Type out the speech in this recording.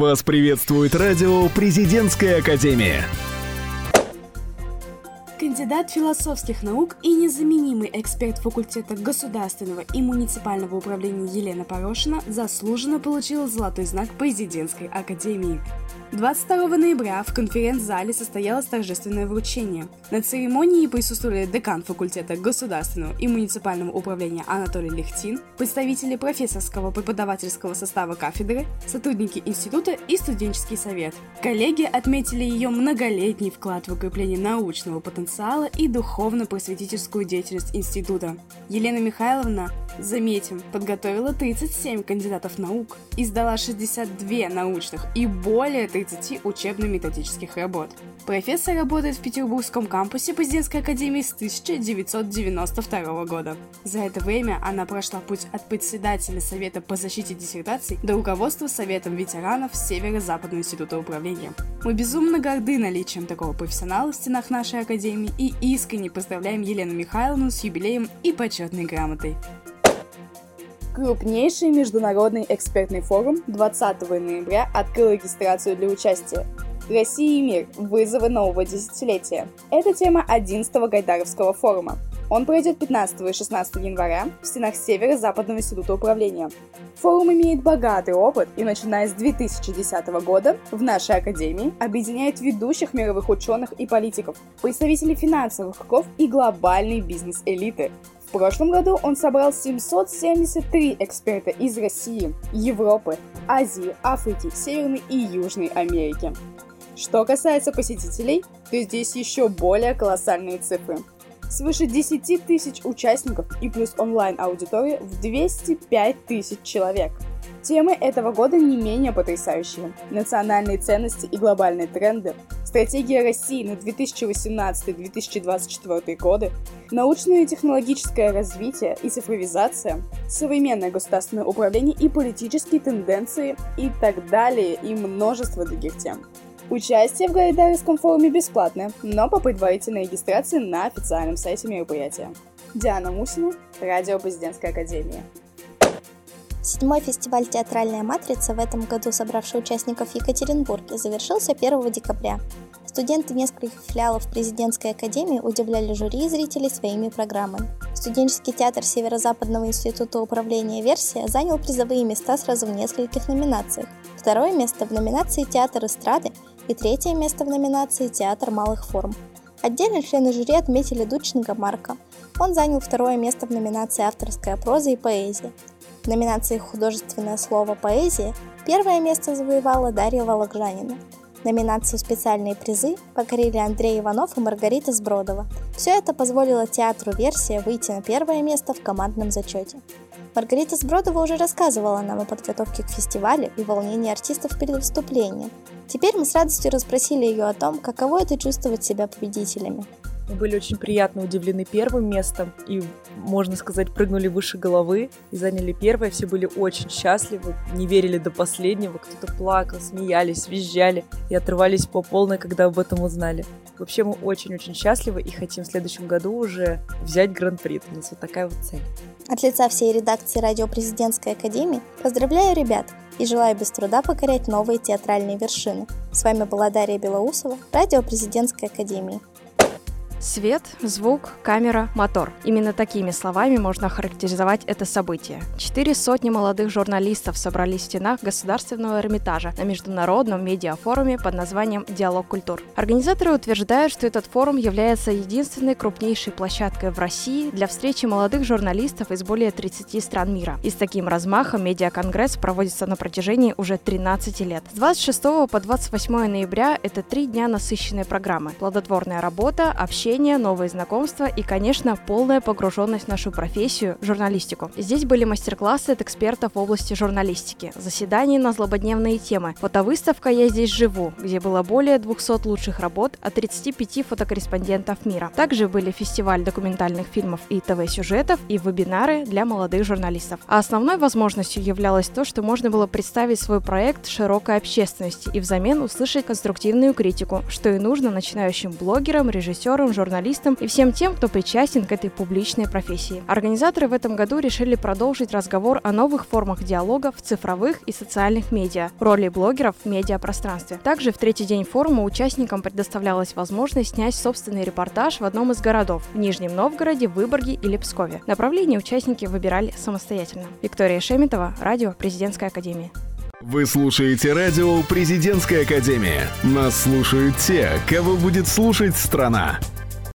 Вас приветствует радио «Президентская академия». Кандидат философских наук и незаменимый эксперт факультета государственного и муниципального управления Елена Порошина заслуженно получила золотой знак президентской академии. 22 ноября в конференц-зале состоялось торжественное вручение. На церемонии присутствовали декан факультета государственного и муниципального управления Анатолий Лехтин, представители профессорского преподавательского состава кафедры, сотрудники института и студенческий совет. Коллеги отметили ее многолетний вклад в укрепление научного потенциала и духовно-просветительскую деятельность института. Елена Михайловна, заметим, подготовила 37 кандидатов наук, издала 62 научных и более 30 учебно-методических работ. Профессор работает в Петербургском кампусе Президентской академии с 1992 года. За это время она прошла путь от председателя Совета по защите диссертаций до руководства Советом ветеранов Северо-Западного института управления. Мы безумно горды наличием такого профессионала в стенах нашей академии и искренне поздравляем Елену Михайловну с юбилеем и почетной грамотой. Крупнейший международный экспертный форум 20 ноября открыл регистрацию для участия. Россия и мир. Вызовы нового десятилетия. Это тема 11-го Гайдаровского форума. Он пройдет 15 и 16 января в стенах Северо-Западного института управления. Форум имеет богатый опыт и, начиная с 2010 года, в нашей академии объединяет ведущих мировых ученых и политиков, представителей финансовых кругов и глобальной бизнес-элиты, в прошлом году он собрал 773 эксперта из России, Европы, Азии, Африки, Северной и Южной Америки. Что касается посетителей, то здесь еще более колоссальные цифры. Свыше 10 тысяч участников и плюс онлайн-аудитория в 205 тысяч человек – Темы этого года не менее потрясающие. Национальные ценности и глобальные тренды, стратегия России на 2018-2024 годы, научное и технологическое развитие и цифровизация, современное государственное управление и политические тенденции и так далее, и множество других тем. Участие в Гайдаровском форуме бесплатное, но по предварительной регистрации на официальном сайте мероприятия. Диана Мусина, Радио Президентской Академии. Седьмой фестиваль «Театральная матрица», в этом году собравший участников в Екатеринбурге, завершился 1 декабря. Студенты нескольких филиалов президентской академии удивляли жюри и зрителей своими программами. Студенческий театр Северо-Западного института управления «Версия» занял призовые места сразу в нескольких номинациях. Второе место в номинации «Театр эстрады» и третье место в номинации «Театр малых форм». Отдельно члены жюри отметили Дученко Марка. Он занял второе место в номинации «Авторская проза и поэзия». В номинации «Художественное слово поэзия» первое место завоевала Дарья Вологжанина. Номинацию «Специальные призы» покорили Андрей Иванов и Маргарита Сбродова. Все это позволило театру «Версия» выйти на первое место в командном зачете. Маргарита Сбродова уже рассказывала нам о подготовке к фестивалю и волнении артистов перед выступлением. Теперь мы с радостью расспросили ее о том, каково это чувствовать себя победителями. Мы были очень приятно удивлены первым местом и, можно сказать, прыгнули выше головы и заняли первое. Все были очень счастливы, не верили до последнего. Кто-то плакал, смеялись, визжали и отрывались по полной, когда об этом узнали. Вообще мы очень-очень счастливы и хотим в следующем году уже взять гран-при. У нас вот такая вот цель. От лица всей редакции Радио Президентской Академии поздравляю ребят и желаю без труда покорять новые театральные вершины. С вами была Дарья Белоусова, Радио Президентской Академии. Свет, звук, камера, мотор. Именно такими словами можно охарактеризовать это событие. Четыре сотни молодых журналистов собрались в стенах Государственного Эрмитажа на международном медиафоруме под названием «Диалог культур». Организаторы утверждают, что этот форум является единственной крупнейшей площадкой в России для встречи молодых журналистов из более 30 стран мира. И с таким размахом медиаконгресс проводится на протяжении уже 13 лет. С 26 по 28 ноября это три дня насыщенной программы. Плодотворная работа, общение общение, новые знакомства и, конечно, полная погруженность в нашу профессию – журналистику. Здесь были мастер-классы от экспертов в области журналистики, заседания на злободневные темы, фотовыставка «Я здесь живу», где было более 200 лучших работ от 35 фотокорреспондентов мира. Также были фестиваль документальных фильмов и ТВ-сюжетов и вебинары для молодых журналистов. А основной возможностью являлось то, что можно было представить свой проект широкой общественности и взамен услышать конструктивную критику, что и нужно начинающим блогерам, режиссерам, журналистам и всем тем, кто причастен к этой публичной профессии. Организаторы в этом году решили продолжить разговор о новых формах диалога в цифровых и социальных медиа, роли блогеров в медиапространстве. Также в третий день форума участникам предоставлялась возможность снять собственный репортаж в одном из городов – в Нижнем Новгороде, Выборге или Пскове. Направление участники выбирали самостоятельно. Виктория Шеметова, радио «Президентская академия». Вы слушаете радио «Президентская академия». Нас слушают те, кого будет слушать страна.